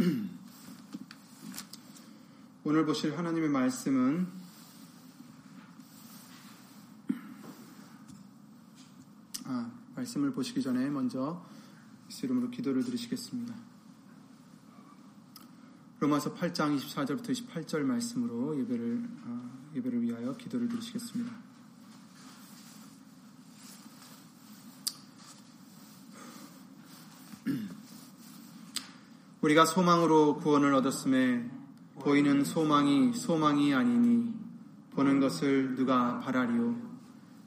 오늘 보실 하나님의 말씀은 아, 말씀을 보시기 전에 먼저 이름으로 기도를 드리시겠습니다. 로마서 8장 24절부터 28절 말씀으로 예배를 아, 예배를 위하여 기도를 드리시겠습니다. 우리가 소망으로 구원을 얻었음에 보이는 소망이 소망이 아니니 보는 것을 누가 바라리요?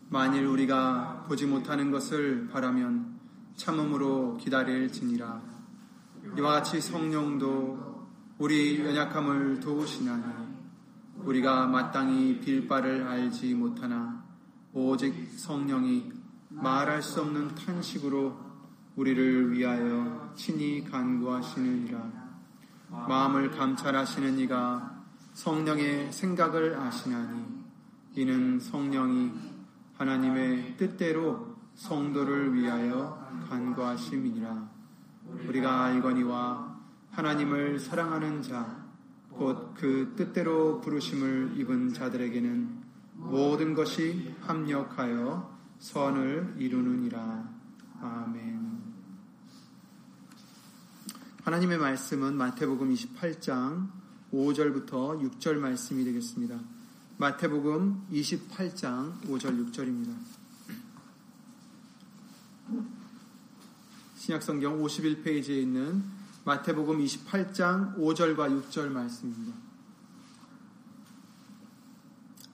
만일 우리가 보지 못하는 것을 바라면 참음으로 기다릴지니라. 이와 같이 성령도 우리 연약함을 도우시나니 우리가 마땅히 빌 바를 알지 못하나 오직 성령이 말할 수 없는 탄식으로 우리를 위하여 친히 간구하시느니라 마음을 감찰하시는 이가 성령의 생각을 아시나니 이는 성령이 하나님의 뜻대로 성도를 위하여 간구하심이니라. 우리가 알거니와 하나님을 사랑하는 자, 곧 그 뜻대로 부르심을 입은 자들에게는 모든 것이 합력하여 선을 이루느니라. 아멘. 하나님의 말씀은 마태복음 28장 5절부터 6절 말씀이 되겠습니다. 마태복음 28장 5절 6절입니다. 신약성경 51페이지에 있는 마태복음 28장 5절과 6절 말씀입니다.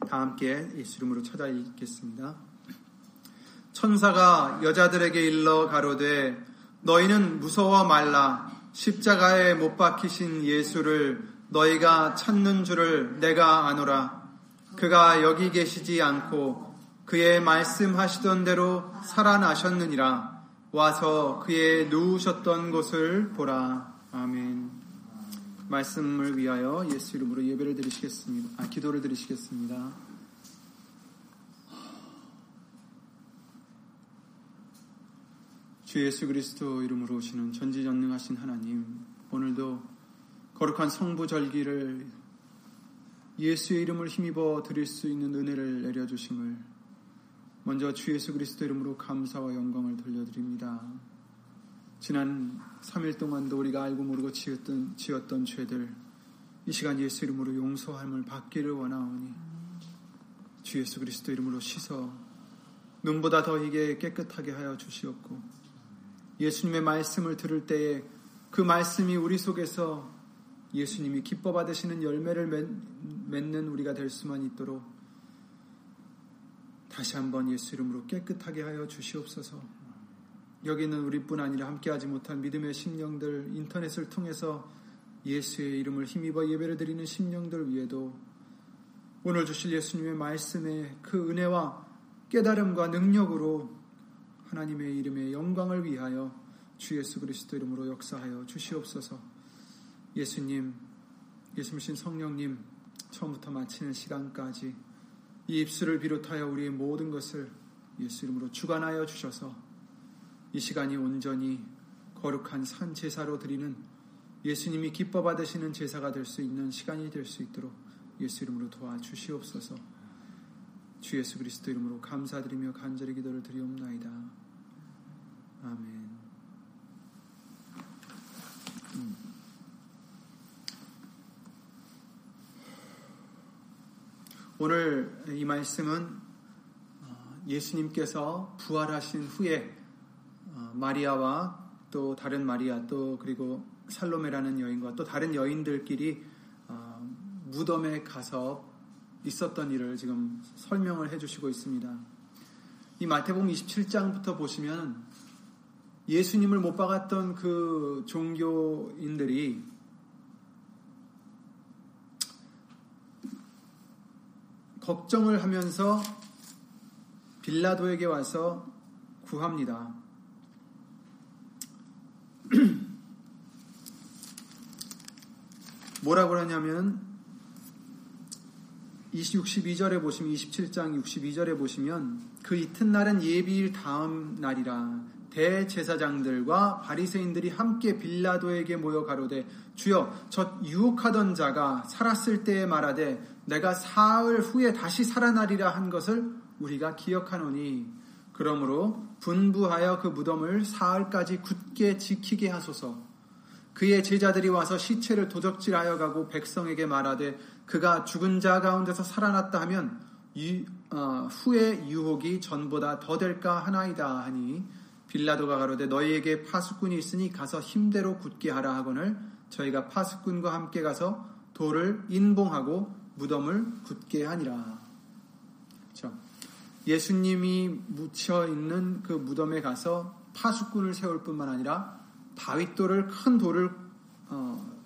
다 함께 예수 이름으로 찾아 읽겠습니다. 천사가 여자들에게 일러 가로되 너희는 무서워 말라 십자가에 못 박히신 예수를 너희가 찾는 줄을 내가 아노라. 그가 여기 계시지 않고 그의 말씀하시던 대로 살아나셨느니라. 와서 그의 누우셨던 곳을 보라. 아멘. 말씀을 위하여 예수 이름으로 예배를 드리시겠습니다. 아, 기도를 드리시겠습니다. 주 예수 그리스도 이름으로 오시는 전지전능하신 하나님, 오늘도 거룩한 성부 절기를 예수의 이름을 힘입어 드릴 수 있는 은혜를 내려주심을 먼저 주 예수 그리스도 이름으로 감사와 영광을 돌려드립니다. 지난 3일 동안도 우리가 알고 모르고 지었던, 지었던 죄들, 이 시간 예수 이름으로 용서함을 받기를 원하오니 주 예수 그리스도 이름으로 씻어 눈보다 더 이게 깨끗하게 하여 주시옵고 예수님의 말씀을 들을 때에 그 말씀이 우리 속에서 예수님이 기뻐 받으시는 열매를 맺는 우리가 될 수만 있도록 다시 한번 예수 이름으로 깨끗하게 하여 주시옵소서. 여기는 우리뿐 아니라 함께하지 못한 믿음의 심령들 인터넷을 통해서 예수의 이름을 힘입어 예배를 드리는 심령들 위에도 오늘 주실 예수님의 말씀의 그 은혜와 깨달음과 능력으로 하나님의 이름의 영광을 위하여 주 예수 그리스도 이름으로 역사하여 주시옵소서. 예수님, 예수님 성령님, 처음부터 마치는 시간까지 이 입술을 비롯하여 우리의 모든 것을 예수 이름으로 주관하여 주셔서 이 시간이 온전히 거룩한 산 제사로 드리는 예수님이 기뻐 받으시는 제사가 될 수 있는 시간이 될 수 있도록 예수 이름으로 도와주시옵소서. 주 예수 그리스도 이름으로 감사드리며 간절히 기도를 드리옵나이다. 아멘. 음. 오늘 이 말씀은 어, 예수님께서 부활하신 후에 어, 마리아와 또 다른 마리아 또 그리고 살로메라는 여인과 또 다른 여인들끼리 어, 무덤에 가서 있었던 일을 지금 설명을 해주시고 있습니다. 이 마태복음 27장부터 보시면 예수님을 못 박았던 그 종교인들이 걱정을 하면서 빌라도에게 와서 구합니다. 뭐라고 하냐면 62절에 보시면 27장 62절에 보시면 그 이튿날은 예비일 다음 날이라 대제사장들과 바리새인들이 함께 빌라도에게 모여 가로되 주여 저 유혹하던 자가 살았을 때에 말하되 내가 사흘 후에 다시 살아나리라 한 것을 우리가 기억하노니. 그러므로 분부하여 그 무덤을 사흘까지 굳게 지키게 하소서 그의 제자들이 와서 시체를 도적질하여 가고 백성에게 말하되 그가 죽은 자 가운데서 살아났다 하면 유, 어, 후의 유혹이 전보다 더 될까 하나이다 하니 빌라도가 가로되 너희에게 파수꾼이 있으니 가서 힘대로 굳게 하라 하거늘 저희가 파수꾼과 함께 가서 돌을 인봉하고 무덤을 굳게 하니라. 예수님이 묻혀 있는 그 무덤에 가서 파수꾼을 세울 뿐만 아니라 바윗돌을 큰 돌을 어,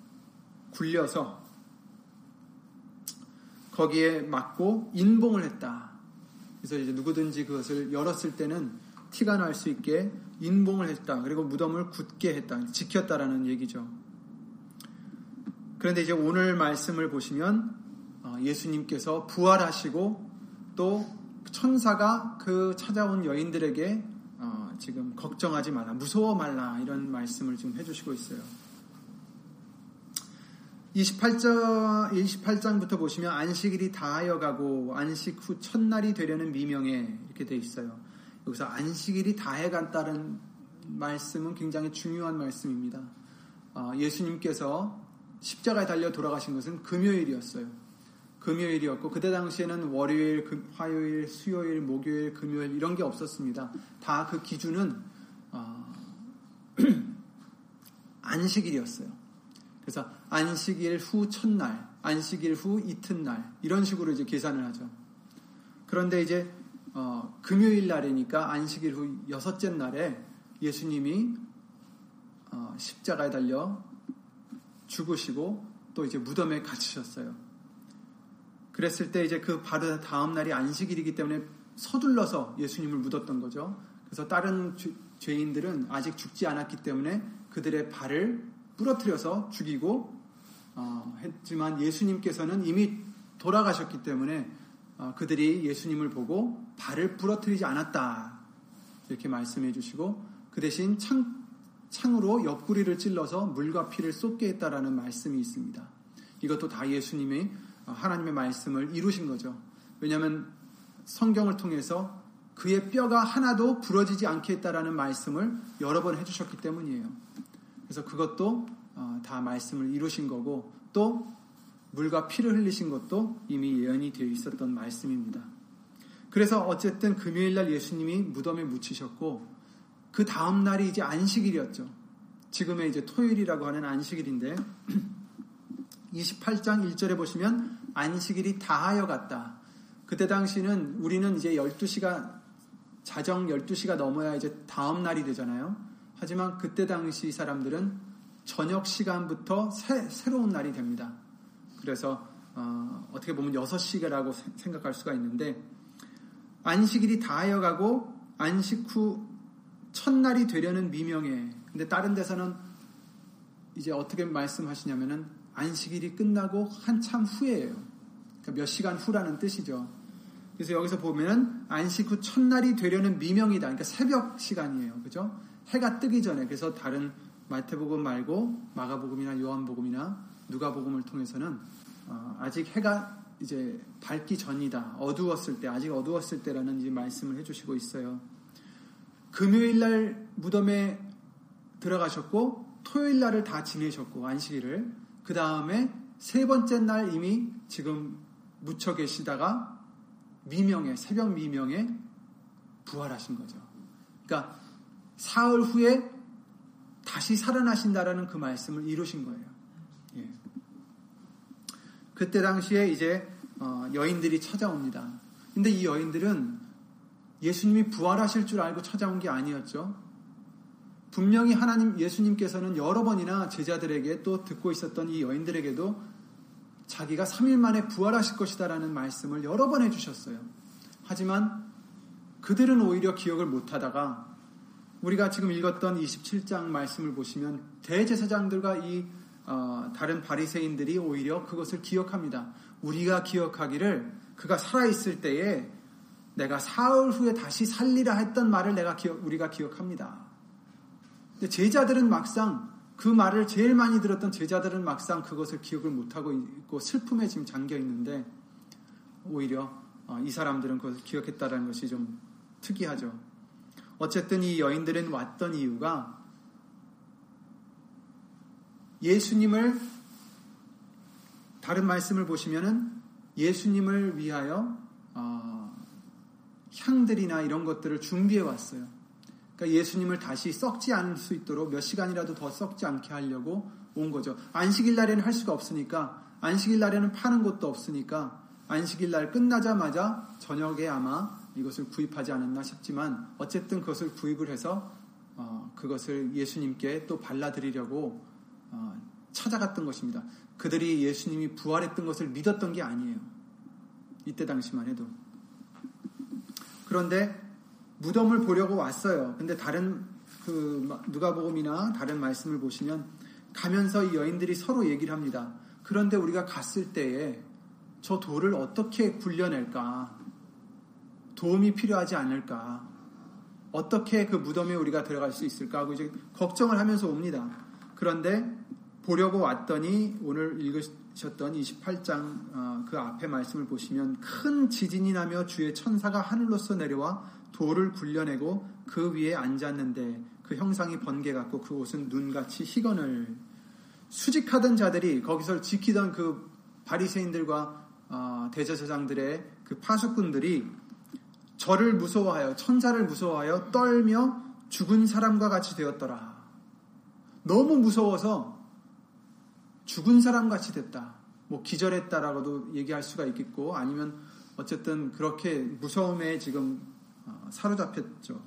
굴려서 거기에 맞고 인봉을 했다. 그래서 이제 누구든지 그것을 열었을 때는 티가 날 수 있게 인봉을 했다. 그리고 무덤을 굳게 했다. 지켰다라는 얘기죠. 그런데 이제 오늘 말씀을 보시면 어, 예수님께서 부활하시고 또 천사가 그 찾아온 여인들에게 어, 지금 걱정하지 말라, 무서워 말라 이런 말씀을 지금 해주시고 있어요. 28장, 28장부터 보시면 안식일이 다하여 가고 안식 후 첫날이 되려는 미명에 이렇게 돼 있어요. 여기서 안식일이 다해 간다는 말씀은 굉장히 중요한 말씀입니다. 어, 예수님께서 십자가에 달려 돌아가신 것은 금요일이었어요. 금요일이었고 그때 당시에는 월요일, 금, 화요일, 수요일, 목요일, 금요일 이런 게 없었습니다. 다 그 기준은 어, 안식일이었어요. 그래서 안식일 후 첫날, 안식일 후 이튿날 이런 식으로 이제 계산을 하죠. 그런데 이제 어, 금요일 날이니까 안식일 후 여섯째 날에 예수님이 어, 십자가에 달려 죽으시고 또 이제 무덤에 갇히셨어요. 그랬을 때 이제 그 바로 다음 날이 안식일이기 때문에 서둘러서 예수님을 묻었던 거죠. 그래서 다른 주, 죄인들은 아직 죽지 않았기 때문에 그들의 발을 부러뜨려서 죽이고 어, 했지만 예수님께서는 이미 돌아가셨기 때문에 어, 그들이 예수님을 보고 발을 부러뜨리지 않았다 이렇게 말씀해 주시고 그 대신 창, 창으로 옆구리를 찔러서 물과 피를 쏟게 했다라는 말씀이 있습니다. 이것도 다 예수님의 어, 하나님의 말씀을 이루신 거죠. 왜냐하면 성경을 통해서 그의 뼈가 하나도 부러지지 않게 했다라는 말씀을 여러 번 해주셨기 때문이에요. 그래서 그것도 어, 다 말씀을 이루신 거고 또 물과 피를 흘리신 것도 이미 예언이 되어 있었던 말씀입니다. 그래서 어쨌든 금요일 날 예수님이 무덤에 묻히셨고 그 다음 날이 이제 안식일이었죠. 지금의 이제 토요일이라고 하는 안식일인데 28장 1절에 보시면 안식일이 다하여 갔다. 그때 당시는 우리는 이제 12시가 자정 12시가 넘어야 이제 다음 날이 되잖아요. 하지만 그때 당시 사람들은 저녁 시간부터 새, 새로운 날이 됩니다. 그래서 어, 떻게 보면 6시라고 생각할 수가 있는데 안식일이 다하여 가고 안식 후 첫날이 되려는 미명에 근데 다른 데서는 이제 어떻게 말씀하시냐면은 안식일이 끝나고 한참 후에요. 그러니까 몇 시간 후라는 뜻이죠. 그래서 여기서 보면은 안식 후 첫날이 되려는 미명이다. 그러니까 새벽 시간이에요. 그죠? 해가 뜨기 전에. 그래서 다른 마태복음 말고 마가복음이나 요한복음이나 누가복음을 통해서는 어, 아직 해가 이제 밝기 전이다. 어두웠을 때, 아직 어두웠을 때라는 이제 말씀을 해주시고 있어요. 금요일 날 무덤에 들어가셨고 토요일 날을 다 지내셨고 안식일을 그 다음에 세 번째 날 이미 지금 묻혀 계시다가 미명에 새벽 미명에 부활하신 거죠. 그러니까 사흘 후에 다시 살아나신다라는 그 말씀을 이루신 거예요. 예. 그때 당시에 이제 어, 여인들이 찾아옵니다. 근데 이 여인들은 예수님이 부활하실 줄 알고 찾아온 게 아니었죠. 분명히 하나님 예수님께서는 여러 번이나 제자들에게 또 듣고 있었던 이 여인들에게도 자기가 3일 만에 부활하실 것이다라는 말씀을 여러 번 해주셨어요. 하지만 그들은 오히려 기억을 못하다가 우리가 지금 읽었던 27장 말씀을 보시면 대제사장들과 이 어, 다른 바리새인들이 오히려 그것을 기억합니다. 우리가 기억하기를 그가 살아 있을 때에 내가 사흘 후에 다시 살리라 했던 말을 내가 기억, 우리가 기억합니다. 제자들은 막상 그 말을 제일 많이 들었던 제자들은 막상 그것을 기억을 못하고 있고 슬픔에 지금 잠겨 있는데 오히려 어, 이 사람들은 그것을 기억했다는 것이 좀 특이하죠. 어쨌든 이 여인들은 왔던 이유가 예수님을 다른 말씀을 보시면은 예수님을 위하여 어, 향들이나 이런 것들을 준비해 왔어요. 그러니까 예수님을 다시 썩지 않을 수 있도록 몇 시간이라도 더 썩지 않게 하려고 온 거죠. 안식일 날에는 할 수가 없으니까 안식일 날에는 파는 곳도 없으니까 안식일 날 끝나자마자 저녁에 아마 이것을 구입하지 않았나 싶지만 어쨌든 그것을 구입을 해서 어, 그것을 예수님께 또 발라드리려고 어, 찾아갔던 것입니다. 그들이 예수님이 부활했던 것을 믿었던 게 아니에요. 이때 당시만 해도. 그런데 무덤을 보려고 왔어요. 근데 다른 그 누가복음이나 다른 말씀을 보시면 가면서 이 여인들이 서로 얘기를 합니다. 그런데 우리가 갔을 때에 저 돌을 어떻게 굴려낼까? 도움이 필요하지 않을까? 어떻게 그 무덤에 우리가 들어갈 수 있을까 하고 이제 걱정을 하면서 옵니다. 그런데 보려고 왔더니 오늘 읽으셨던 28장 어, 그 앞에 말씀을 보시면 큰 지진이 나며 주의 천사가 하늘로서 내려와 돌을 굴려내고 그 위에 앉았는데 그 형상이 번개 같고 그 옷은 눈같이 희건을 수직하던 자들이 거기서 지키던 그 바리새인들과 어, 대제사장들의 그 파수꾼들이 저를 무서워하여 천사를 무서워하여 떨며 죽은 사람과 같이 되었더라. 너무 무서워서 죽은 사람 같이 됐다. 뭐 기절했다라고도 얘기할 수가 있겠고 아니면 어쨌든 그렇게 무서움에 지금 어, 사로잡혔죠.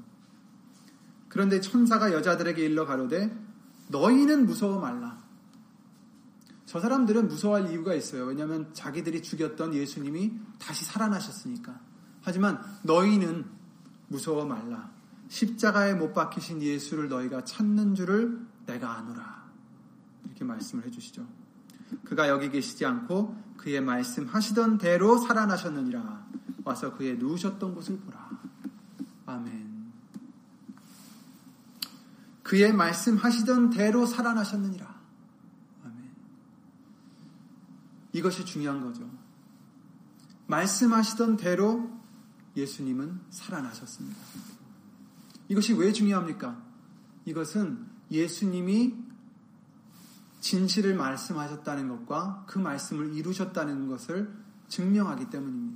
그런데 천사가 여자들에게 일러 가로되 너희는 무서워 말라. 저 사람들은 무서워할 이유가 있어요. 왜냐하면 자기들이 죽였던 예수님이 다시 살아나셨으니까. 하지만 너희는 무서워 말라. 십자가에 못 박히신 예수를 너희가 찾는 줄을 내가 아노라. 이렇게 말씀을 해주시죠. 그가 여기 계시지 않고 그의 말씀하시던 대로 살아나셨느니라. 와서 그의 누우셨던 곳을 보라. 아멘. 그의 말씀하시던 대로 살아나셨느니라. 아멘. 이것이 중요한 거죠. 말씀하시던 대로 예수님은 살아나셨습니다. 이것이 왜 중요합니까? 이것은 예수님이 진실을 말씀하셨다는 것과 그 말씀을 이루셨다는 것을 증명하기 때문입니다.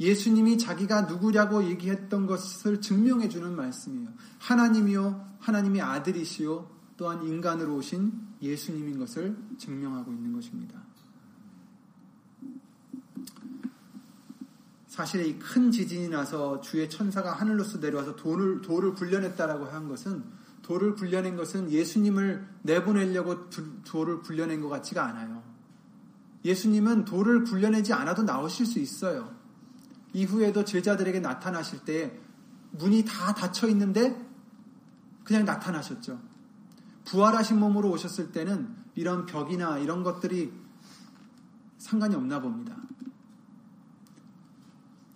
예수님이 자기가 누구냐고 얘기했던 것을 증명해 주는 말씀이에요. 하나님이요, 하나님의 아들이시요, 또한 인간으로 오신 예수님인 것을 증명하고 있는 것입니다. 사실 이 큰 지진이 나서 주의 천사가 하늘로서 내려와서 돌을, 돌을 굴려냈다라고 한 것은 돌을 굴려낸 것은 예수님을 내보내려고 돌을 굴려낸 것 같지가 않아요. 예수님은 돌을 굴려내지 않아도 나오실 수 있어요. 이후에도 제자들에게 나타나실 때 문이 다 닫혀 있는데 그냥 나타나셨죠. 부활하신 몸으로 오셨을 때는 이런 벽이나 이런 것들이 상관이 없나 봅니다.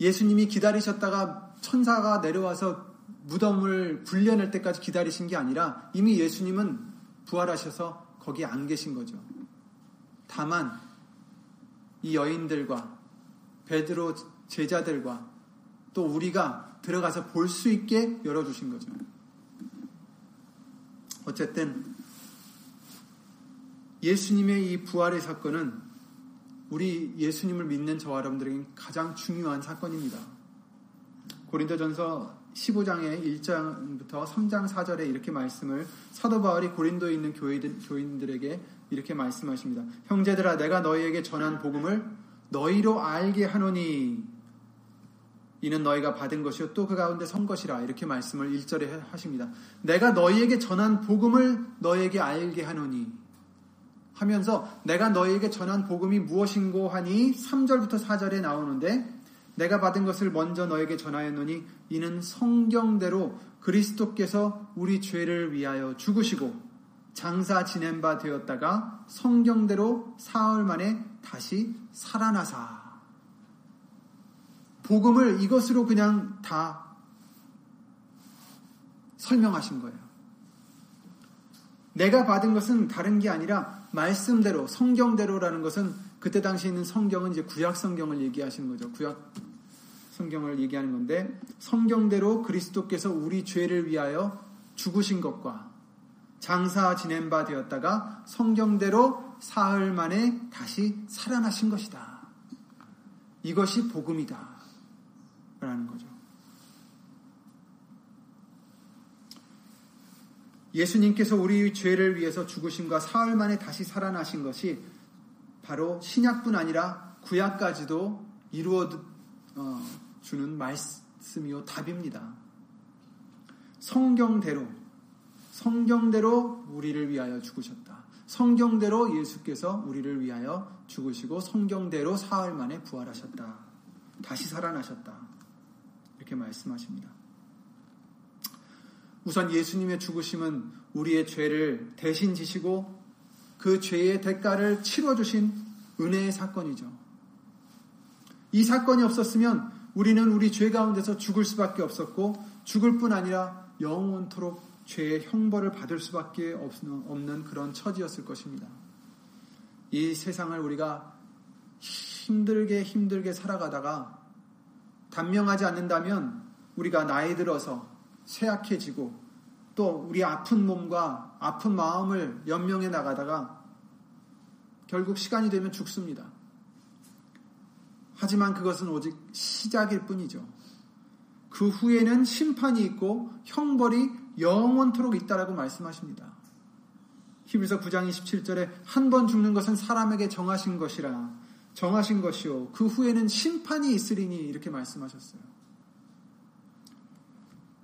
예수님이 기다리셨다가 천사가 내려와서 무덤을 굴려낼 때까지 기다리신 게 아니라 이미 예수님은 부활하셔서 거기 안 계신 거죠. 다만 이 여인들과 베드로 제자들과 또 우리가 들어가서 볼 수 있게 열어주신 거죠. 어쨌든 예수님의 이 부활의 사건은 우리 예수님을 믿는 저와 여러분들에게 가장 중요한 사건입니다. 고린도전서 15장의 1장부터 3장 4절에 이렇게 말씀을 사도 바울이 고린도에 있는 교회들, 교인들에게 이렇게 말씀하십니다. 형제들아 내가 너희에게 전한 복음을 너희로 알게 하노니 이는 너희가 받은 것이요 또 그 가운데 선 것이라. 이렇게 말씀을 1절에 하십니다. 내가 너희에게 전한 복음을 너희에게 알게 하노니. 하면서 내가 너희에게 전한 복음이 무엇인고 하니 3절부터 4절에 나오는데 내가 받은 것을 먼저 너에게 전하였노니 이는 성경대로 그리스도께서 우리 죄를 위하여 죽으시고 장사 지낸 바 되었다가 성경대로 사흘 만에 다시 살아나사 복음을 이것으로 그냥 다 설명하신 거예요. 내가 받은 것은 다른 게 아니라 말씀대로 성경대로라는 것은 그때 당시에 있는 성경은 이제 구약 성경을 얘기하시는 거죠. 구약 성경을 얘기하는 건데 성경대로 그리스도께서 우리 죄를 위하여 죽으신 것과 장사 지낸 바 되었다가 성경대로 사흘 만에 다시 살아나신 것이다. 이것이 복음이다. 라는 거죠. 예수님께서 우리 죄를 위해서 죽으심과 사흘 만에 다시 살아나신 것이 바로 신약뿐 아니라 구약까지도 이루어 어, 주는 말씀이요 답입니다. 성경대로 성경대로 우리를 위하여 죽으셨다. 성경대로 예수께서 우리를 위하여 죽으시고 성경대로 사흘 만에 부활하셨다. 다시 살아나셨다. 이렇게 말씀하십니다. 우선 예수님의 죽으심은 우리의 죄를 대신 지시고 그 죄의 대가를 치러주신 은혜의 사건이죠. 이 사건이 없었으면 우리는 우리 죄 가운데서 죽을 수밖에 없었고 죽을 뿐 아니라 영원토록 죄의 형벌을 받을 수밖에 없는 그런 처지였을 것입니다. 이 세상을 우리가 힘들게 힘들게 살아가다가 단명하지 않는다면 우리가 나이 들어서 쇠약해지고 또 우리 아픈 몸과 아픈 마음을 연명해 나가다가 결국 시간이 되면 죽습니다. 하지만 그것은 오직 시작일 뿐이죠. 그 후에는 심판이 있고 형벌이 영원토록 있다라고 말씀하십니다. 히브리서 9장 27절에 한 번 죽는 것은 사람에게 정하신 것이라 정하신 것이요 그 후에는 심판이 있으리니 이렇게 말씀하셨어요.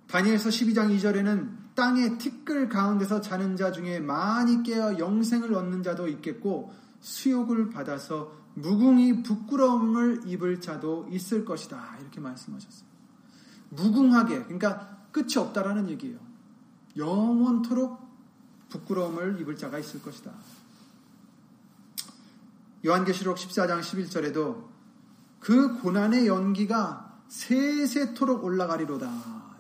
다니엘서 12장 2절에는 땅의 티끌 가운데서 자는 자 중에 많이 깨어 영생을 얻는 자도 있겠고 수욕을 받아서 무궁히 부끄러움을 입을 자도 있을 것이다. 이렇게 말씀하셨어요. 무궁하게, 그러니까 끝이 없다라는 얘기예요. 영원토록 부끄러움을 입을 자가 있을 것이다. 요한계시록 14장 11절에도 그 고난의 연기가 세세토록 올라가리로다.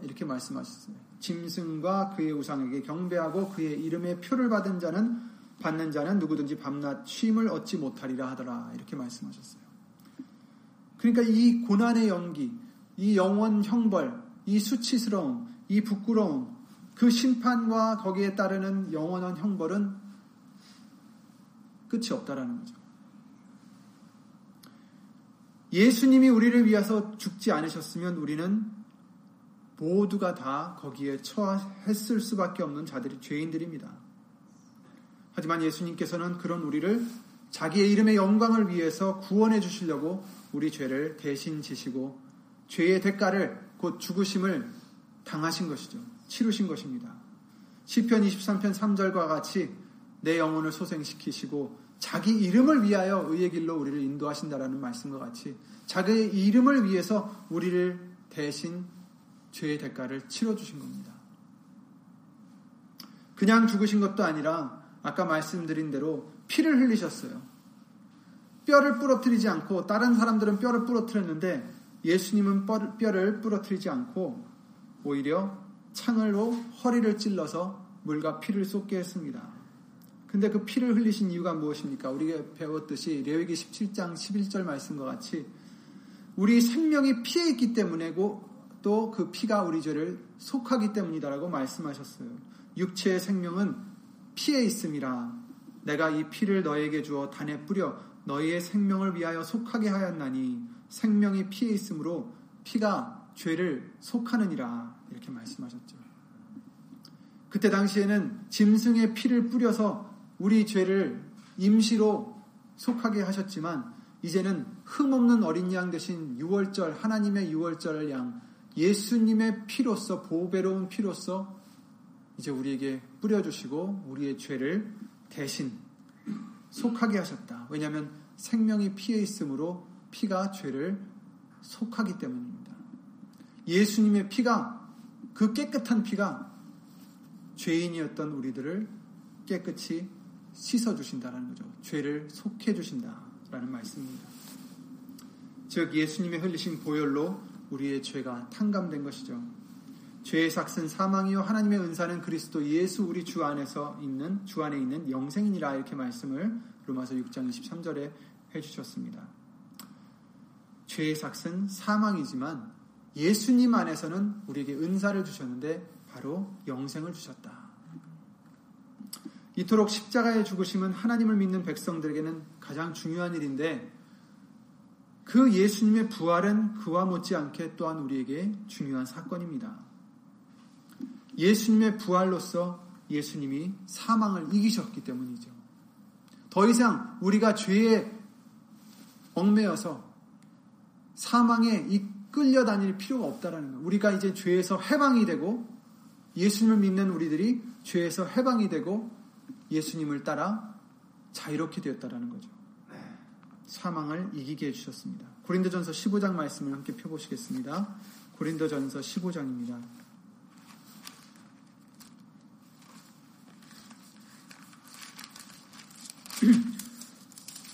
이렇게 말씀하셨어요. 짐승과 그의 우상에게 경배하고 그의 이름의 표를 받은 자는 받는 자는 누구든지 밤낮 쉼을 얻지 못하리라 하더라. 이렇게 말씀하셨어요. 그러니까 이 고난의 연기, 이 영원 형벌, 이 수치스러움, 이 부끄러움, 그 심판과 거기에 따르는 영원한 형벌은 끝이 없다라는 거죠. 예수님이 우리를 위해서 죽지 않으셨으면 우리는 모두가 다 거기에 처했을 수밖에 없는 자들이 죄인들입니다. 하지만 예수님께서는 그런 우리를 자기의 이름의 영광을 위해서 구원해 주시려고 우리 죄를 대신 지시고 죄의 대가를 곧 죽으심을 당하신 것이죠. 치르신 것입니다. 시편 23편 3절과 같이 내 영혼을 소생시키시고 자기 이름을 위하여 의의 길로 우리를 인도하신다라는 말씀과 같이 자기의 이름을 위해서 우리를 대신 죄의 대가를 치러 주신 겁니다. 그냥 죽으신 것도 아니라 아까 말씀드린 대로 피를 흘리셨어요. 뼈를 부러뜨리지 않고 다른 사람들은 뼈를 부러뜨렸는데 예수님은 뼈를 부러뜨리지 않고 오히려 창을로 허리를 찔러서 물과 피를 쏟게 했습니다. 근데 그 피를 흘리신 이유가 무엇입니까? 우리가 배웠듯이 레위기 17장 11절 말씀과 같이 우리 생명이 피에 있기 때문에고 또 그 피가 우리 죄를 속하기 때문이다라고 말씀하셨어요. 육체의 생명은 피에 있음이라 내가 이 피를 너에게 주어 단에 뿌려 너희의 생명을 위하여 속하게 하였나니 생명이 피에 있으므로 피가 죄를 속하느니라 이렇게 말씀하셨죠. 그때 당시에는 짐승의 피를 뿌려서 우리 죄를 임시로 속하게 하셨지만 이제는 흠없는 어린 양 대신 6월절 하나님의 6월절 양 예수님의 피로서 보배로운 피로서 이제 우리에게 뿌려주시고 우리의 죄를 대신 속하게 하셨다. 왜냐하면 생명이 피에 있으므로 피가 죄를 속하기 때문입니다. 예수님의 피가 그 깨끗한 피가 죄인이었던 우리들을 깨끗이 씻어주신다는 거죠. 죄를 속해주신다라는 말씀입니다. 즉, 예수님의 흘리신 보혈로 우리의 죄가 탕감된 것이죠. 죄의 삭은 사망이요 하나님의 은사는 그리스도 예수 우리 주 안에서 있는 주 안에 있는 영생이니라 이렇게 말씀을 로마서 6장 23절에 해 주셨습니다. 죄의 삭은 사망이지만 예수님 안에서는 우리에게 은사를 주셨는데 바로 영생을 주셨다. 이토록 십자가의 죽으심은 하나님을 믿는 백성들에게는 가장 중요한 일인데 그 예수님의 부활은 그와 못지않게 또한 우리에게 중요한 사건입니다. 예수님의 부활로서 예수님이 사망을 이기셨기 때문이죠. 더 이상 우리가 죄에 얽매여서 사망에 이끌려 다닐 필요가 없다라는 거. 우리가 이제 죄에서 해방이 되고 예수님을 믿는 우리들이 죄에서 해방이 되고 예수님을 따라 자유롭게 되었다라는 거죠. 사망을 이기게 해주셨습니다. 고린도전서 15장 말씀을 함께 펴보시겠습니다. 고린도전서 15장입니다.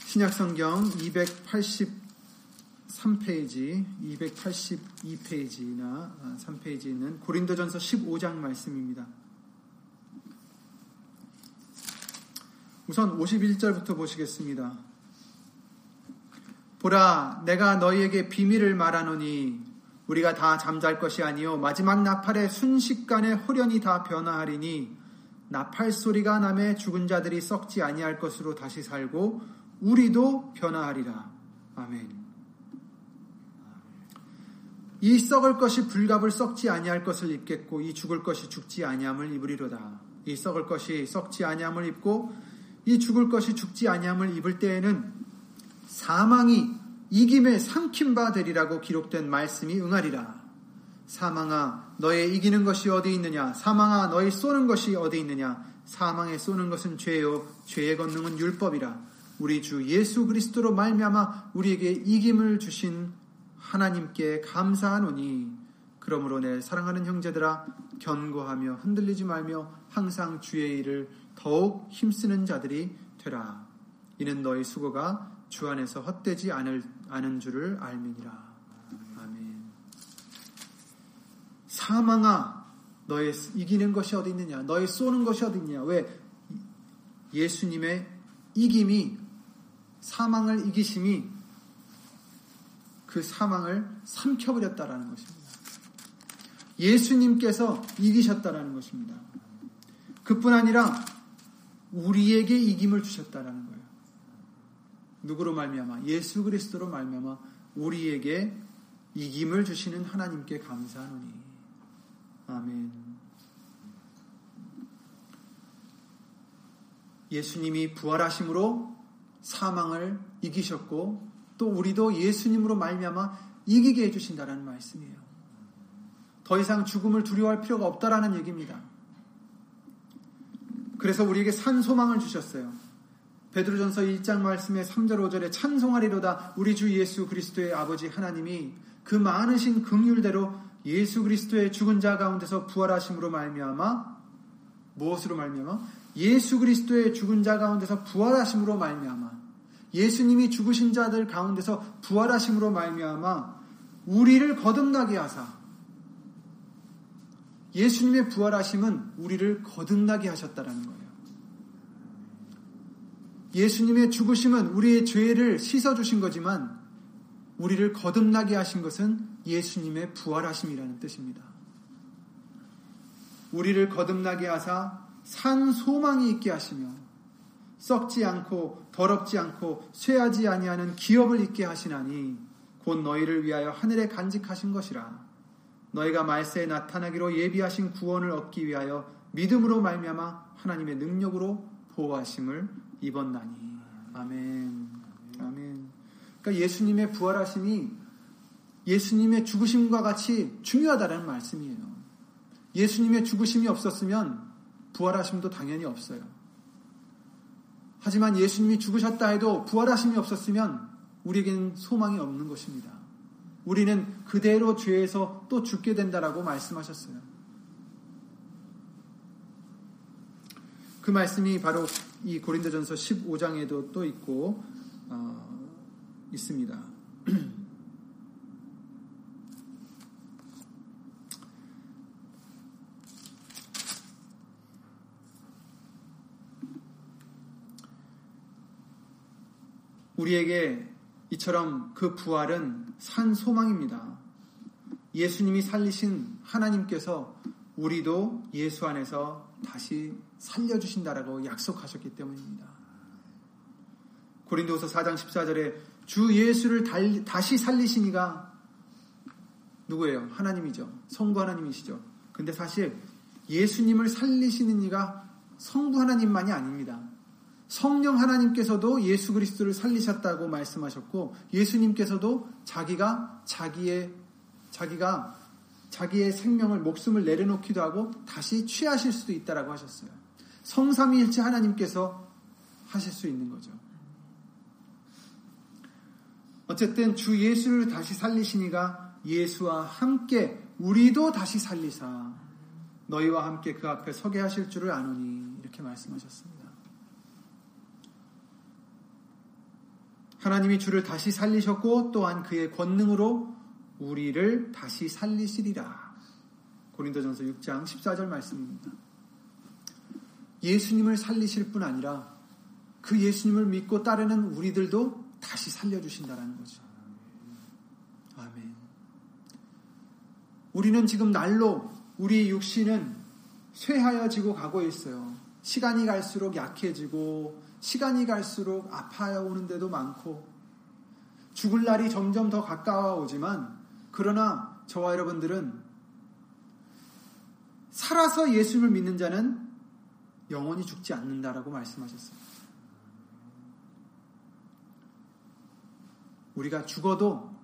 신약성경 283페이지, 282페이지나 3페이지에 있는 고린도전서 15장 말씀입니다. 우선 51절부터 보시겠습니다. 보라, 내가 너희에게 비밀을 말하노니 우리가 다 잠잘 것이 아니요 마지막 나팔의 순식간에 호련히 다 변화하리니 나팔 소리가 남에 죽은 자들이 썩지 아니할 것으로 다시 살고 우리도 변화하리라. 아멘. 이 썩을 것이 불갑을 썩지 아니할 것을 입겠고 이 죽을 것이 죽지 아니함을 입으리로다. 이 썩을 것이 썩지 아니함을 입고 이 죽을 것이 죽지 아니함을 입을 때에는 사망이 이김에 삼킨 바 되리라고 기록된 말씀이 응하리라. 사망아 너의 이기는 것이 어디 있느냐? 사망아 너의 쏘는 것이 어디 있느냐? 사망에 쏘는 것은 죄요. 죄의 권능은 율법이라. 우리 주 예수 그리스도로 말미암아 우리에게 이김을 주신 하나님께 감사하노니. 그러므로 내 사랑하는 형제들아 견고하며 흔들리지 말며 항상 주의 일을 더욱 힘쓰는 자들이 되라. 이는 너희 수고가 주 안에서 헛되지 않을, 않은 줄을 알미니라. 사망아 너의 이기는 것이 어디 있느냐? 너의 쏘는 것이 어디 있느냐? 왜? 예수님의 이김이 사망을 이기심이 그 사망을 삼켜버렸다라는 것입니다. 예수님께서 이기셨다라는 것입니다. 그뿐 아니라 우리에게 이김을 주셨다라는 거예요. 누구로 말미암아 예수 그리스도로 말미암아 우리에게 이김을 주시는 하나님께 감사하노니 아멘. 예수님이 부활하심으로 사망을 이기셨고 또 우리도 예수님으로 말미암아 이기게 해주신다라는 말씀이에요. 더 이상 죽음을 두려워할 필요가 없다라는 얘기입니다. 그래서 우리에게 산 소망을 주셨어요. 베드로전서 1장 말씀의 3절 5절에 찬송하리로다 우리 주 예수 그리스도의 아버지 하나님이 그 많으신 긍휼대로 예수 그리스도의 죽은 자 가운데서 부활하심으로 말미암아 무엇으로 말미암아 예수 그리스도의 죽은 자 가운데서 부활하심으로 말미암아 예수님이 죽으신 자들 가운데서 부활하심으로 말미암아 우리를 거듭나게 하사 예수님의 부활하심은 우리를 거듭나게 하셨다라는 거예요. 예수님의 죽으심은 우리의 죄를 씻어 주신 거지만 우리를 거듭나게 하신 것은 예수님의 부활하심이라는 뜻입니다. 우리를 거듭나게 하사 산 소망이 있게 하시며 썩지 않고 더럽지 않고 쇠하지 아니하는 기업을 있게 하시나니 곧 너희를 위하여 하늘에 간직하신 것이라 너희가 말세에 나타나기로 예비하신 구원을 얻기 위하여 믿음으로 말미암아 하나님의 능력으로 보호하심을 입었나니 아멘 아멘 그러니까 예수님의 부활하심이 예수님의 죽으심과 같이 중요하다는 말씀이에요. 예수님의 죽으심이 없었으면 부활하심도 당연히 없어요. 하지만 예수님이 죽으셨다 해도 부활하심이 없었으면 우리에게는 소망이 없는 것입니다. 우리는 그대로 죄에서 또 죽게 된다라고 말씀하셨어요. 그 말씀이 바로 이 고린도전서 15장에도 또 있고 어, 있습니다. 우리에게 이처럼 그 부활은 산 소망입니다. 예수님이 살리신 하나님께서 우리도 예수 안에서 다시 살려주신다라고 약속하셨기 때문입니다. 고린도서 4장 14절에 주 예수를 다시 살리시니가 누구예요? 하나님이죠. 성부 하나님이시죠. 근데 사실 예수님을 살리시는 이가 성부 하나님만이 아닙니다. 성령 하나님께서도 예수 그리스도를 살리셨다고 말씀하셨고 예수님께서도 자기가 자기의 자기가 자기의 생명을 목숨을 내려놓기도 하고 다시 취하실 수도 있다라고 하셨어요. 성삼위일체 하나님께서 하실 수 있는 거죠. 어쨌든 주 예수를 다시 살리시니가 예수와 함께 우리도 다시 살리사 너희와 함께 그 앞에 서게 하실 줄을 아노니 이렇게 말씀하셨습니다. 하나님이 주를 다시 살리셨고 또한 그의 권능으로 우리를 다시 살리시리라. 고린도전서 6장 14절 말씀입니다. 예수님을 살리실 뿐 아니라 그 예수님을 믿고 따르는 우리들도 다시 살려주신다라는 거죠. 아멘. 우리는 지금 날로 우리 육신은 쇠하여지고 가고 있어요. 시간이 갈수록 약해지고 시간이 갈수록 아파야 오는 데도 많고 죽을 날이 점점 더 가까워 오지만 그러나 저와 여러분들은 살아서 예수님을 믿는 자는 영원히 죽지 않는다라고 말씀하셨어요. 우리가 죽어도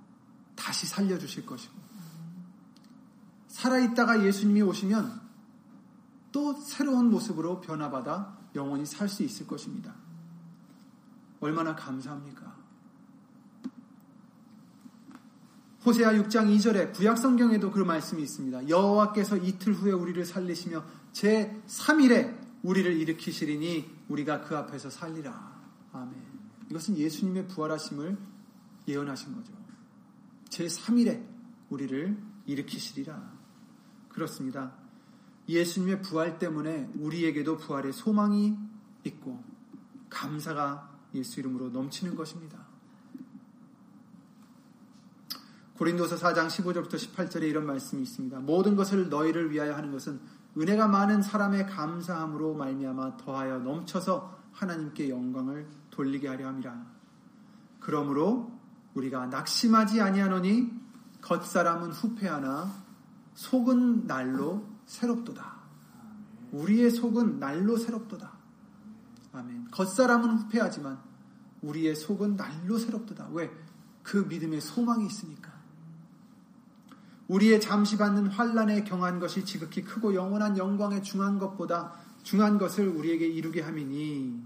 다시 살려주실 것이고, 살아있다가 예수님이 오시면 또 새로운 모습으로 변화받아 영원히 살 수 있을 것입니다. 얼마나 감사합니까? 호세아 6장 2절에 구약 성경에도 그 말씀이 있습니다. 여호와께서 이틀 후에 우리를 살리시며 제 3일에 우리를 일으키시리니 우리가 그 앞에서 살리라. 아멘. 이것은 예수님의 부활하심을 예언하신 거죠. 제 3일에 우리를 일으키시리라. 그렇습니다. 예수님의 부활 때문에 우리에게도 부활의 소망이 있고 감사가 예수 이름으로 넘치는 것입니다. 고린도서 4장 15절부터 18절에 이런 말씀이 있습니다. 모든 것을 너희를 위하여 하는 것은 은혜가 많은 사람의 감사함으로 말미암아 더하여 넘쳐서 하나님께 영광을 돌리게 하려 함이라. 그러므로 우리가 낙심하지 아니하노니 겉사람은 후패하나 속은 날로 새롭도다. 우리의 속은 날로 새롭도다. 아멘. 겉사람은 후패하지만 우리의 속은 날로 새롭도다. 왜? 그 믿음의 소망이 있으니까. 우리의 잠시 받는 환란에 경한 것이 지극히 크고 영원한 영광에 중한 것보다 중한 것을 우리에게 이루게 함이니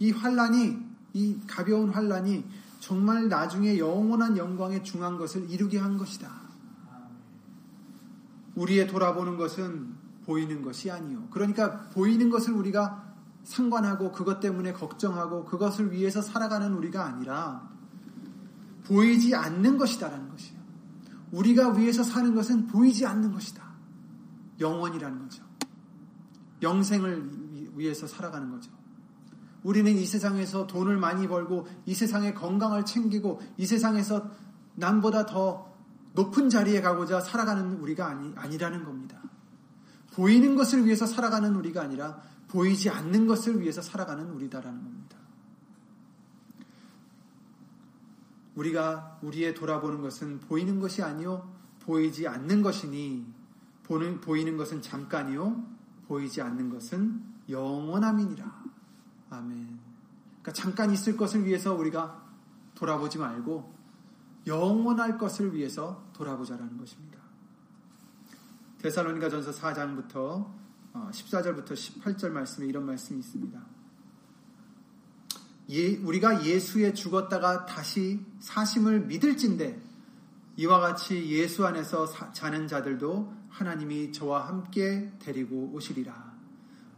이 환란이 이 가벼운 환란이 정말 나중에 영원한 영광에 중한 것을 이루게 한 것이다. 우리의 돌아보는 것은 보이는 것이 아니요. 그러니까 보이는 것을 우리가 상관하고 그것 때문에 걱정하고 그것을 위해서 살아가는 우리가 아니라 보이지 않는 것이다라는 것이에요. 우리가 위해서 사는 것은 보이지 않는 것이다. 영원이라는 거죠. 영생을 위해서 살아가는 거죠. 우리는 이 세상에서 돈을 많이 벌고 이 세상의 건강을 챙기고 이 세상에서 남보다 더 높은 자리에 가고자 살아가는 우리가 아니, 아니라는 겁니다. 보이는 것을 위해서 살아가는 우리가 아니라 보이지 않는 것을 위해서 살아가는 우리다라는 겁니다. 우리가 우리의 돌아보는 것은 보이는 것이 아니요 보이지 않는 것이니 보는 보이는 것은 잠깐이요 보이지 않는 것은 영원함이니라. 아멘. 그러니까 잠깐 있을 것을 위해서 우리가 돌아보지 말고 영원할 것을 위해서 돌아보자라는 것입니다. 데살로니가 전서 4장부터 14절부터 어, 18절 말씀에 이런 말씀이 있습니다. 예, 우리가 예수에 죽었다가 다시 사심을 믿을진데 이와 같이 예수 안에서 사, 자는 자들도 하나님이 저와 함께 데리고 오시리라.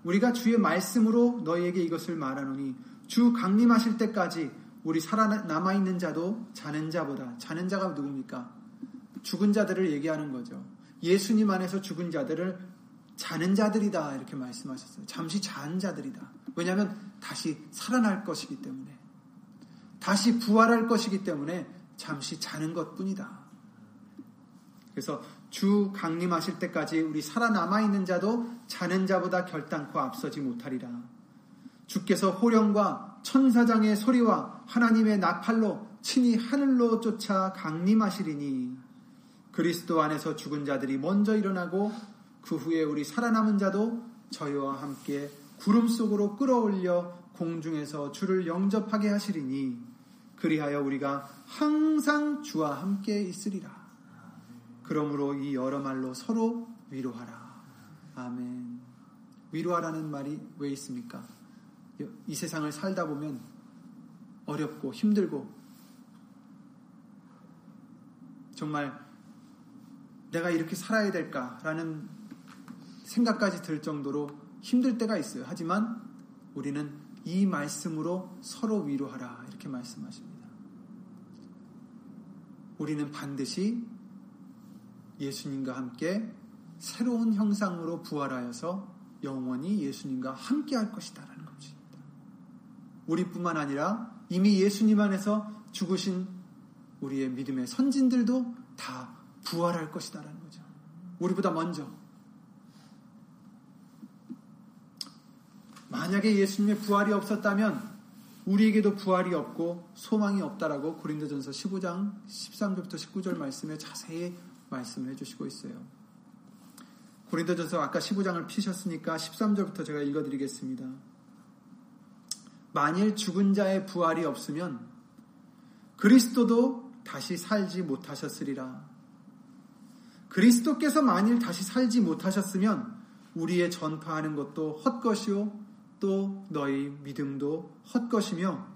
우리가 주의 말씀으로 너희에게 이것을 말하노니 주 강림하실 때까지 우리 살아남아 있는 자도 자는 자보다 자는 자가 누굽니까? 죽은 자들을 얘기하는 거죠. 예수님 안에서 죽은 자들을 자는 자들이다 이렇게 말씀하셨어요. 잠시 잔 자들이다. 왜냐하면 다시 살아날 것이기 때문에 다시 부활할 것이기 때문에 잠시 자는 것 뿐이다. 그래서 주 강림하실 때까지 우리 살아남아 있는 자도 자는 자보다 결단코 앞서지 못하리라. 주께서 호령과 천사장의 소리와 하나님의 나팔로 친히 하늘로 쫓아 강림하시리니 그리스도 안에서 죽은 자들이 먼저 일어나고 그 후에 우리 살아남은 자도 저희와 함께 구름 속으로 끌어올려 공중에서 주를 영접하게 하시리니 그리하여 우리가 항상 주와 함께 있으리라. 그러므로 이 여러 말로 서로 위로하라. 아멘. 위로하라는 말이 왜 있습니까? 이 세상을 살다 보면 어렵고 힘들고 정말 내가 이렇게 살아야 될까라는 생각까지 들 정도로 힘들 때가 있어요. 하지만 우리는 이 말씀으로 서로 위로하라 이렇게 말씀하십니다. 우리는 반드시 예수님과 함께 새로운 형상으로 부활하여서 영원히 예수님과 함께 할 것이다라는 것입니다. 우리뿐만 아니라 이미 예수님 안에서 죽으신 우리의 믿음의 선진들도 다 부활할 것이다라는 거죠. 우리보다 먼저. 만약에 예수님의 부활이 없었다면 우리에게도 부활이 없고 소망이 없다라고 고린도전서 15장 13절부터 19절 말씀에 자세히 말씀을 해주시고 있어요. 고린도전서 아까 15장을 피셨으니까 13절부터 제가 읽어 드리겠습니다. 만일 죽은 자의 부활이 없으면 그리스도도 다시 살지 못하셨으리라. 그리스도께서 만일 다시 살지 못하셨으면 우리의 전파하는 것도 헛것이요 또 너희 믿음도 헛것이며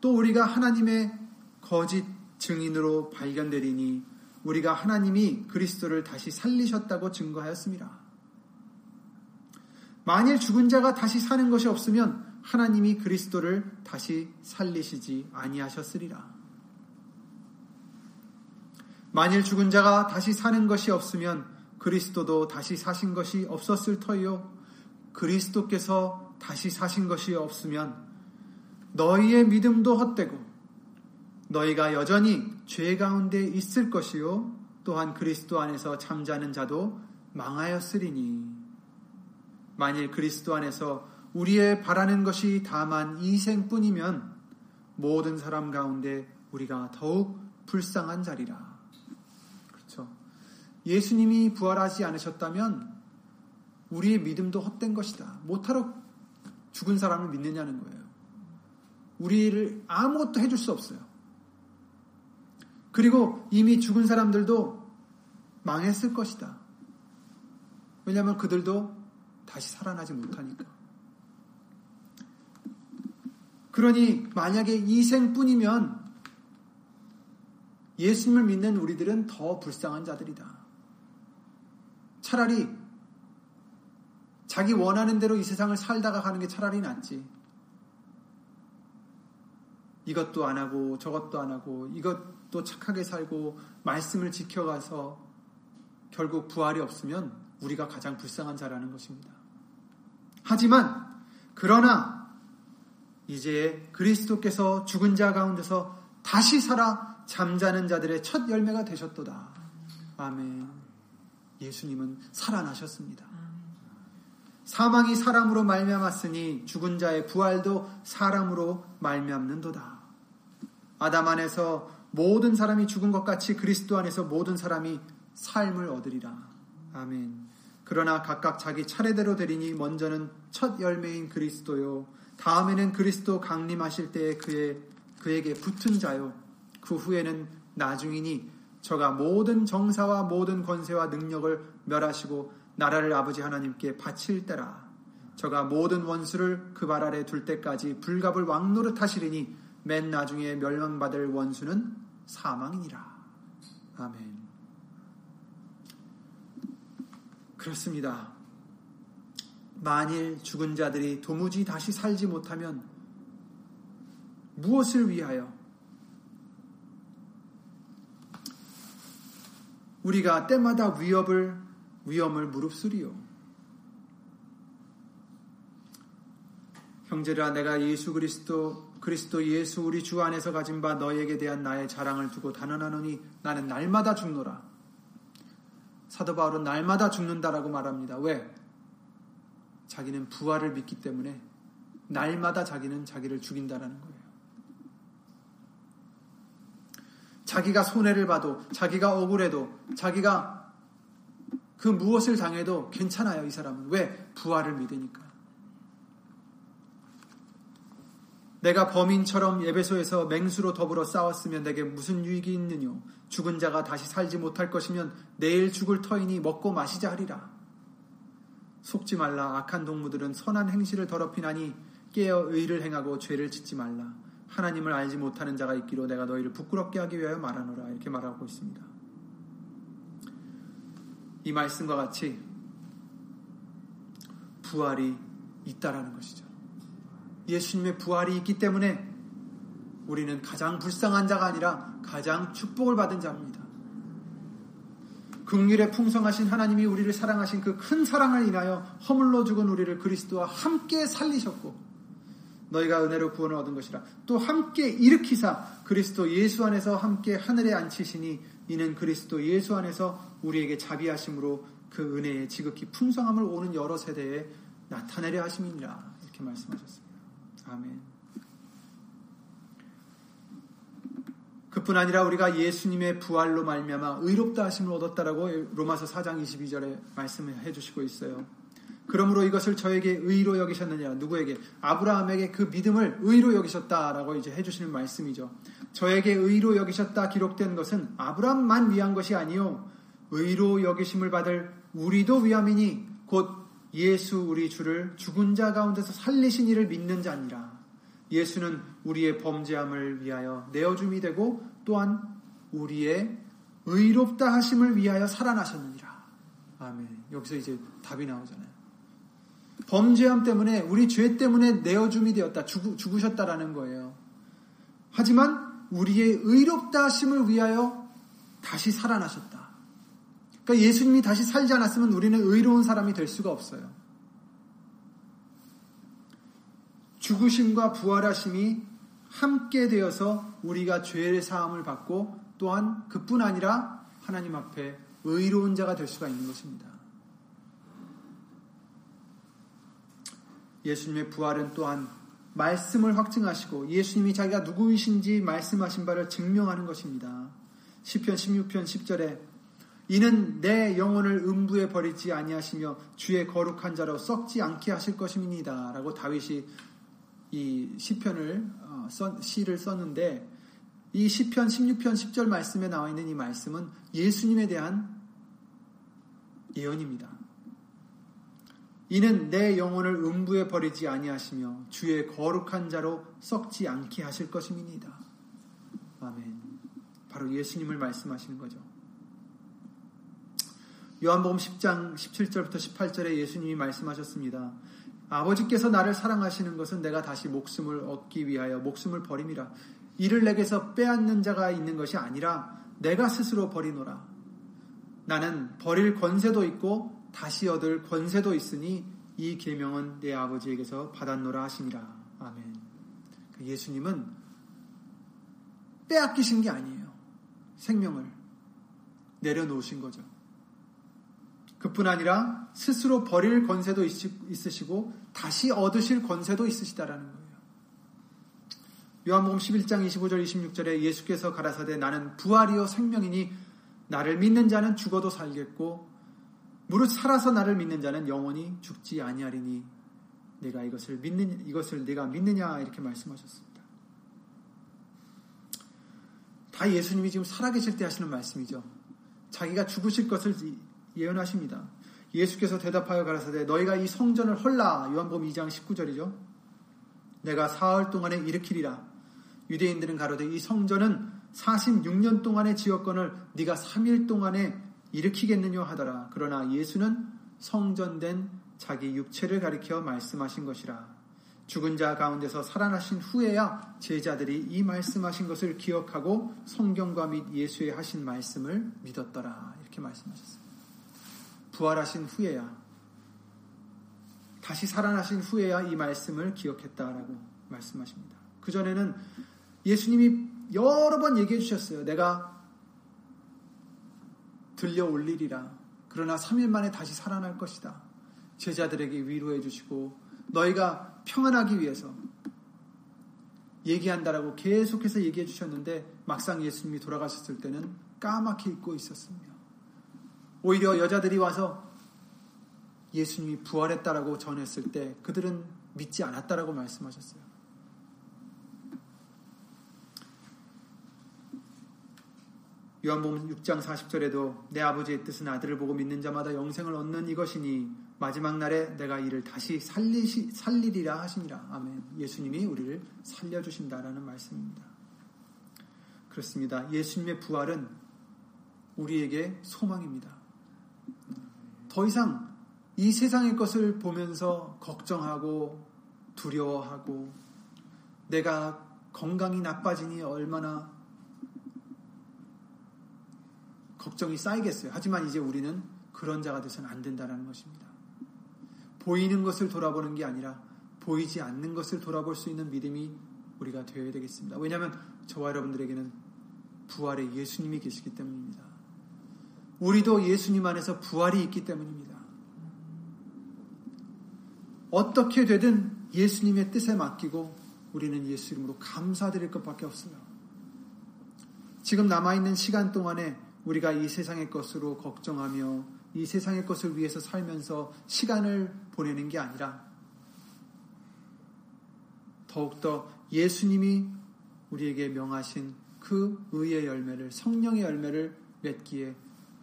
또 우리가 하나님의 거짓 증인으로 발견되리니 우리가 하나님이 그리스도를 다시 살리셨다고 증거하였습니다. 만일 죽은 자가 다시 사는 것이 없으면 하나님이 그리스도를 다시 살리시지 아니하셨으리라. 만일 죽은 자가 다시 사는 것이 없으면 그리스도도 다시 사신 것이 없었을 터이요. 그리스도께서 다시 사신 것이 없으면 너희의 믿음도 헛되고 너희가 여전히 죄 가운데 있을 것이요. 또한 그리스도 안에서 잠자는 자도 망하였으리니. 만일 그리스도 안에서 우리의 바라는 것이 다만 이 생뿐이면 모든 사람 가운데 우리가 더욱 불쌍한 자리라. 예수님이 부활하지 않으셨다면 우리의 믿음도 헛된 것이다. 못하러 죽은 사람을 믿느냐는 거예요. 우리를 아무것도 해줄 수 없어요. 그리고 이미 죽은 사람들도 망했을 것이다. 왜냐하면 그들도 다시 살아나지 못하니까. 그러니 만약에 이 생뿐이면 예수님을 믿는 우리들은 더 불쌍한 자들이다. 차라리 자기 원하는 대로 이 세상을 살다가 가는 게 차라리 낫지. 이것도 안 하고 저것도 안 하고 이것도 착하게 살고 말씀을 지켜가서 결국 부활이 없으면 우리가 가장 불쌍한 자라는 것입니다. 하지만 그러나 이제 그리스도께서 죽은 자 가운데서 다시 살아 잠자는 자들의 첫 열매가 되셨도다. 아멘. 예수님은 살아나셨습니다. 사망이 사람으로 말미암았으니 죽은 자의 부활도 사람으로 말미암는도다. 아담 안에서 모든 사람이 죽은 것 같이 그리스도 안에서 모든 사람이 삶을 얻으리라. 아멘. 그러나 각각 자기 차례대로 되리니 먼저는 첫 열매인 그리스도요. 다음에는 그리스도 강림하실 때에 그의 그에게 붙은 자요. 그 후에는 나중이니 저가 모든 정사와 모든 권세와 능력을 멸하시고 나라를 아버지 하나님께 바칠 때라. 저가 모든 원수를 그 발 아래 둘 때까지 불갑을 왕노릇 하시리니 맨 나중에 멸망받을 원수는 사망이니라. 아멘. 그렇습니다. 만일 죽은 자들이 도무지 다시 살지 못하면 무엇을 위하여 우리가 때마다 위협을 위험을 무릅쓰리요. 형제라 내가 예수 그리스도 그리스도 예수 우리 주 안에서 가진 바 너에게 대한 나의 자랑을 두고 단언하노니 나는 날마다 죽노라. 사도 바울은 날마다 죽는다라고 말합니다. 왜? 자기는 부활을 믿기 때문에 날마다 자기는 자기를 죽인다라는 거예요. 자기가 손해를 봐도 자기가 억울해도 자기가 그 무엇을 당해도 괜찮아요, 이 사람은. 왜? 부활을 믿으니까. 내가 범인처럼 예배소에서 맹수로 더불어 싸웠으면 내게 무슨 유익이 있느뇨? 죽은 자가 다시 살지 못할 것이면 내일 죽을 터이니 먹고 마시자 하리라. 속지 말라. 악한 동무들은 선한 행실을 더럽히나니 깨어 의를 행하고 죄를 짓지 말라. 하나님을 알지 못하는 자가 있기로 내가 너희를 부끄럽게 하기 위하여 말하노라. 이렇게 말하고 있습니다. 이 말씀과 같이 부활이 있다라는 것이죠. 예수님의 부활이 있기 때문에 우리는 가장 불쌍한 자가 아니라 가장 축복을 받은 자입니다. 극률에 풍성하신 하나님이 우리를 사랑하신 그 큰 사랑을 인하여 허물로 죽은 우리를 그리스도와 함께 살리셨고 너희가 은혜로 구원을 얻은 것이라 또 함께 일으키사 그리스도 예수 안에서 함께 하늘에 앉히시니 이는 그리스도 예수 안에서 우리에게 자비하심으로 그 은혜의 지극히 풍성함을 오는 여러 세대에 나타내려 하심이니라 이렇게 말씀하셨습니다. 아멘. 그뿐 아니라 우리가 예수님의 부활로 말미암아 의롭다 하심을 얻었다라고 로마서 4장 22절에 말씀해 주시고 있어요. 그러므로 이것을 저에게 의로 여기셨느냐 누구에게 아브라함에게 그 믿음을 의로 여기셨다라고 이제 해 주시는 말씀이죠. 저에게 의로 여기셨다 기록된 것은 아브라함만 위한 것이 아니요 의로 여기심을 받을 우리도 위함이니 곧 예수 우리 주를 죽은 자 가운데서 살리신 이를 믿는 자니라. 예수는 우리의 범죄함을 위하여 내어줌이 되고 또한 우리의 의롭다 하심을 위하여 살아나셨느니라. 아멘. 여기서 이제 답이 나오잖아요. 범죄함 때문에 우리 죄 때문에 내어줌이 되었다. 죽, 죽으셨다라는 거예요. 하지만 우리의 의롭다 하심을 위하여 다시 살아나셨다. 그러니까 예수님이 다시 살지 않았으면 우리는 의로운 사람이 될 수가 없어요. 죽으심과 부활하심이 함께 되어서 우리가 죄의 사함을 받고 또한 그뿐 아니라 하나님 앞에 의로운 자가 될 수가 있는 것입니다. 예수님의 부활은 또한 말씀을 확증하시고 예수님이 자기가 누구이신지 말씀하신 바를 증명하는 것입니다. 10편 16편 10절에 이는 내 영혼을 음부에 버리지 아니하시며 주의 거룩한 자로 썩지 않게 하실 것입니다. 라고 다윗이 이 시편을 어, 시를 썼는데 이 시편 16편 10절 말씀에 나와 있는 이 말씀은 예수님에 대한 예언입니다. 이는 내 영혼을 음부에 버리지 아니하시며 주의 거룩한 자로 썩지 않게 하실 것입니다. 아멘. 바로 예수님을 말씀하시는 거죠. 요한복음 10장 17절부터 18절에 예수님이 말씀하셨습니다. 아버지께서 나를 사랑하시는 것은 내가 다시 목숨을 얻기 위하여 목숨을 버림이라. 이를 내게서 빼앗는 자가 있는 것이 아니라 내가 스스로 버리노라. 나는 버릴 권세도 있고 다시 얻을 권세도 있으니 이 계명은 내 아버지에게서 받았노라 하시니라. 아멘. 그 예수님은 빼앗기신 게 아니에요. 생명을 내려놓으신 거죠. 그뿐 아니라 스스로 버릴 권세도 있으시고 다시 얻으실 권세도 있으시다라는 거예요. 요한복음 11장 25절 26절에 예수께서 가라사대 나는 부활이요 생명이니 나를 믿는 자는 죽어도 살겠고 무릇 살아서 나를 믿는 자는 영원히 죽지 아니하리니 내가 이것을 믿는 이것을 내가 믿느냐 이렇게 말씀하셨습니다. 다 예수님이 지금 살아계실 때 하시는 말씀이죠. 자기가 죽으실 것을 예언하십니다. 예수께서 대답하여 가라사대 너희가 이 성전을 헐라 요한복음 2장 19절이죠. 내가 사흘 동안에 일으키리라. 유대인들은 가로되 이 성전은 46년 동안의 지역권을 네가 3일 동안에 일으키겠느냐 하더라. 그러나 예수는 성전된 자기 육체를 가리켜 말씀하신 것이라. 죽은 자 가운데서 살아나신 후에야 제자들이 이 말씀하신 것을 기억하고 성경과 및 예수의 하신 말씀을 믿었더라. 이렇게 말씀하셨습니다. 부활하신 후에야 다시 살아나신 후에야 이 말씀을 기억했다라고 말씀하십니다. 그 전에는 예수님이 여러 번 얘기해 주셨어요. 내가 들려 올리리라. 그러나 3일 만에 다시 살아날 것이다. 제자들에게 위로해 주시고 너희가 평안하기 위해서 얘기한다라고 계속해서 얘기해 주셨는데 막상 예수님이 돌아가셨을 때는 까맣게 잊고 있었습니다. 오히려 여자들이 와서 예수님이 부활했다라고 전했을 때 그들은 믿지 않았다라고 말씀하셨어요. 요한복음 6장 40절에도 내 아버지의 뜻은 아들을 보고 믿는 자마다 영생을 얻는 이것이니 마지막 날에 내가 이를 다시 살리시, 살리리라 하시니라. 아멘. 예수님이 우리를 살려주신다라는 말씀입니다. 그렇습니다. 예수님의 부활은 우리에게 소망입니다. 더 이상 이 세상의 것을 보면서 걱정하고 두려워하고 내가 건강이 나빠지니 얼마나 걱정이 쌓이겠어요. 하지만 이제 우리는 그런 자가 되서는 안 된다는 것입니다. 보이는 것을 돌아보는 게 아니라 보이지 않는 것을 돌아볼 수 있는 믿음이 우리가 되어야 되겠습니다. 왜냐하면 저와 여러분들에게는 부활의 예수님이 계시기 때문입니다. 우리도 예수님 안에서 부활이 있기 때문입니다. 어떻게 되든 예수님의 뜻에 맡기고 우리는 예수 이름으로 감사드릴 것밖에 없어요. 지금 남아있는 시간 동안에 우리가 이 세상의 것으로 걱정하며 이 세상의 것을 위해서 살면서 시간을 보내는 게 아니라 더욱더 예수님이 우리에게 명하신 그 의의 열매를 성령의 열매를 맺기에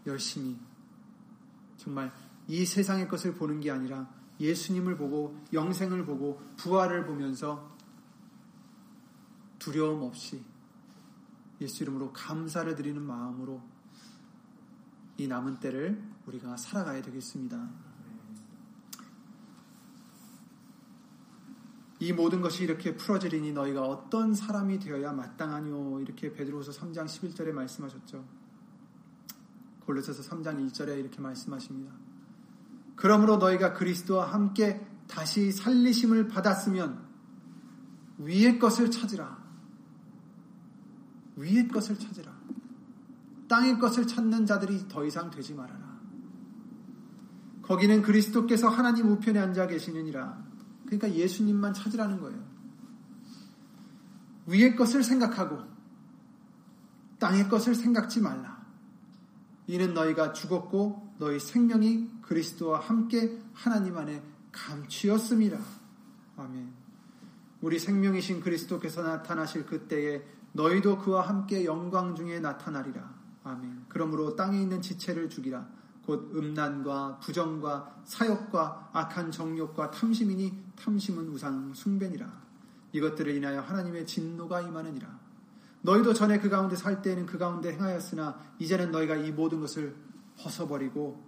열심히 정말 이 세상의 것을 보는 게 아니라 예수님을 보고 영생을 보고 부활을 보면서 두려움 없이 예수 이름으로 감사를 드리는 마음으로 이 남은 때를 우리가 살아가야 되겠습니다. 이 모든 것이 이렇게 풀어지리니 너희가 어떤 사람이 되어야 마땅하뇨 이렇게 베드로서 3장 11절에 말씀하셨죠. 골로새서 3장 1절에 이렇게 말씀하십니다. 그러므로 너희가 그리스도와 함께 다시 살리심을 받았으면 위의 것을 찾으라. 위의 것을 찾으라. 땅의 것을 찾는 자들이 더 이상 되지 말아라. 거기는 그리스도께서 하나님 우편에 앉아 계시느니라. 그러니까 예수님만 찾으라는 거예요. 위의 것을 생각하고 땅의 것을 생각지 말라. 이는 너희가 죽었고 너희 생명이 그리스도와 함께 하나님 안에 감추었음이라. 아멘. 우리 생명이신 그리스도께서 나타나실 그때에 너희도 그와 함께 영광 중에 나타나리라. 아멘. 그러므로 땅에 있는 지체를 죽이라. 곧 음란과 부정과 사욕과 악한 정욕과 탐심이니 탐심은 우상 숭배니라. 이것들을 인하여 하나님의 진노가 임하느니라. 너희도 전에 그 가운데 살 때에는 그 가운데 행하였으나 이제는 너희가 이 모든 것을 벗어버리고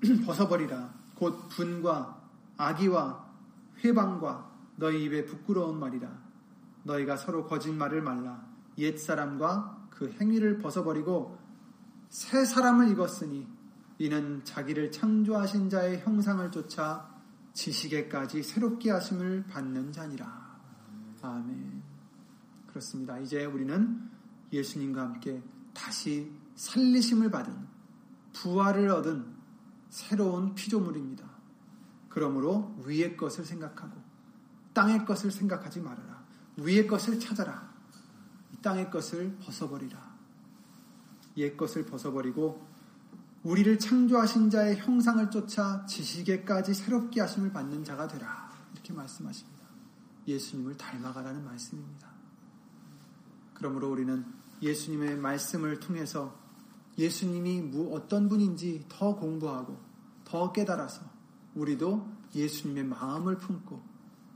벗어버리라. 곧 분과 악의와 회방과 너희 입에 부끄러운 말이라. 너희가 서로 거짓말을 말라. 옛 사람과 그 행위를 벗어버리고 새 사람을 입었으니 이는 자기를 창조하신 자의 형상을 쫓아 지식에까지 새롭게 하심을 받는 자니라. 아멘. 그렇습니다. 이제 우리는 예수님과 함께 다시 살리심을 받은 부활을 얻은 새로운 피조물입니다. 그러므로 위의 것을 생각하고 땅의 것을 생각하지 말아라. 위의 것을 찾아라. 땅의 것을 벗어버리라. 옛 것을 벗어버리고 우리를 창조하신 자의 형상을 쫓아 지식에까지 새롭게 하심을 받는 자가 되라. 이렇게 말씀하십니다. 예수님을 닮아가라는 말씀입니다. 그러므로 우리는 예수님의 말씀을 통해서 예수님이 어떤 분인지 더 공부하고 더 깨달아서 우리도 예수님의 마음을 품고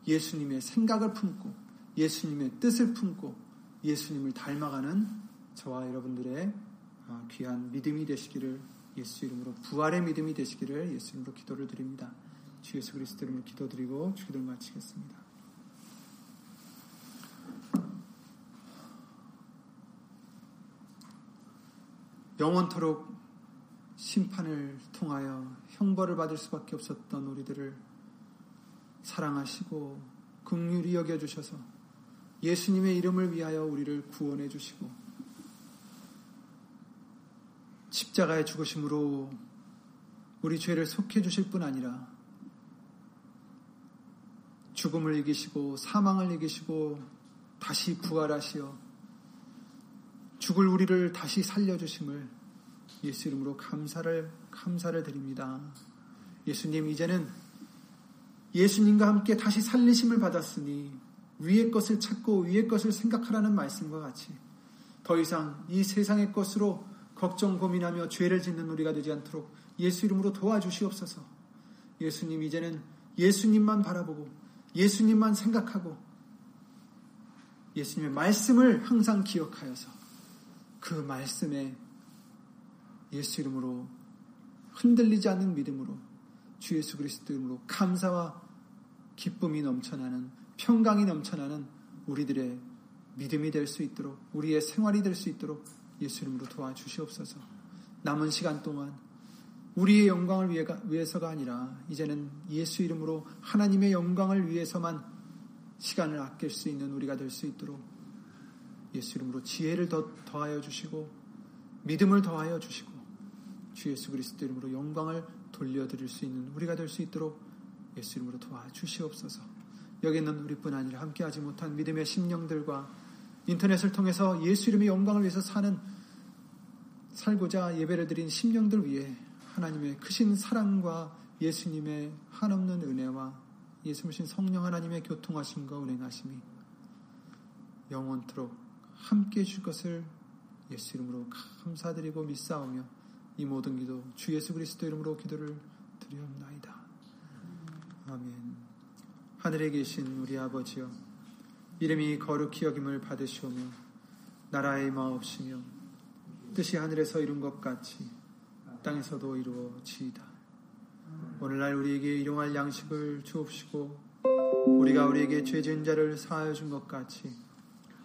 예수님의 생각을 품고 예수님의 뜻을 품고 예수님을 닮아가는 저와 여러분들의 아, 귀한 믿음이 되시기를 예수 이름으로 부활의 믿음이 되시기를 예수 이름으로 기도를 드립니다. 주 예수 그리스도 이름으로 기도드리고 주기도를 마치겠습니다. 영원토록 심판을 통하여 형벌을 받을 수밖에 없었던 우리들을 사랑하시고 긍휼히 여겨 주셔서 예수님의 이름을 위하여 우리를 구원해 주시고 십자가의 죽으심으로 우리 죄를 속해 주실 뿐 아니라 죽음을 이기시고 사망을 이기시고 다시 부활하시어 죽을 우리를 다시 살려주심을 예수 이름으로 감사를 감사를 드립니다. 예수님 이제는 예수님과 함께 다시 살리심을 받았으니 위의 것을 찾고 위의 것을 생각하라는 말씀과 같이 더 이상 이 세상의 것으로 걱정 고민하며 죄를 짓는 우리가 되지 않도록 예수 이름으로 도와주시옵소서. 예수님 이제는 예수님만 바라보고 예수님만 생각하고 예수님의 말씀을 항상 기억하여서 그 말씀에 예수 이름으로 흔들리지 않는 믿음으로 주 예수 그리스도 이름으로 감사와 기쁨이 넘쳐나는 평강이 넘쳐나는 우리들의 믿음이 될 수 있도록 우리의 생활이 될 수 있도록 예수 이름으로 도와주시옵소서. 남은 시간 동안 우리의 영광을 위해서가 아니라 이제는 예수 이름으로 하나님의 영광을 위해서만 시간을 아낄 수 있는 우리가 될 수 있도록 예수 이름으로 지혜를 더 더하여 주시고 믿음을 더하여 주시고 주 예수 그리스도 이름으로 영광을 돌려드릴 수 있는 우리가 될 수 있도록 예수 이름으로 도와주시옵소서. 여기 있는 우리뿐 아니라 함께하지 못한 믿음의 심령들과 인터넷을 통해서 예수 이름의 영광을 위해서 사는 살고자 예배를 드린 심령들 위해 하나님의 크신 사랑과 예수님의 한없는 은혜와 예수님신 성령 하나님의 교통하심과 운행하심이 영원토록 함께 해줄 것을 예수 이름으로 감사드리고 믿사오며 이 모든 기도 주 예수 그리스도 이름으로 기도를 드리옵나이다. 아멘. 하늘에 계신 우리 아버지여 이름이 거룩히 여김을 받으시오며 나라의 마옵시며 뜻이 하늘에서 이룬 것 같이 땅에서도 이루어지이다. 오늘날 우리에게 일용할 양식을 주옵시고 우리가 우리에게 죄진 자를 사하여 준 것 같이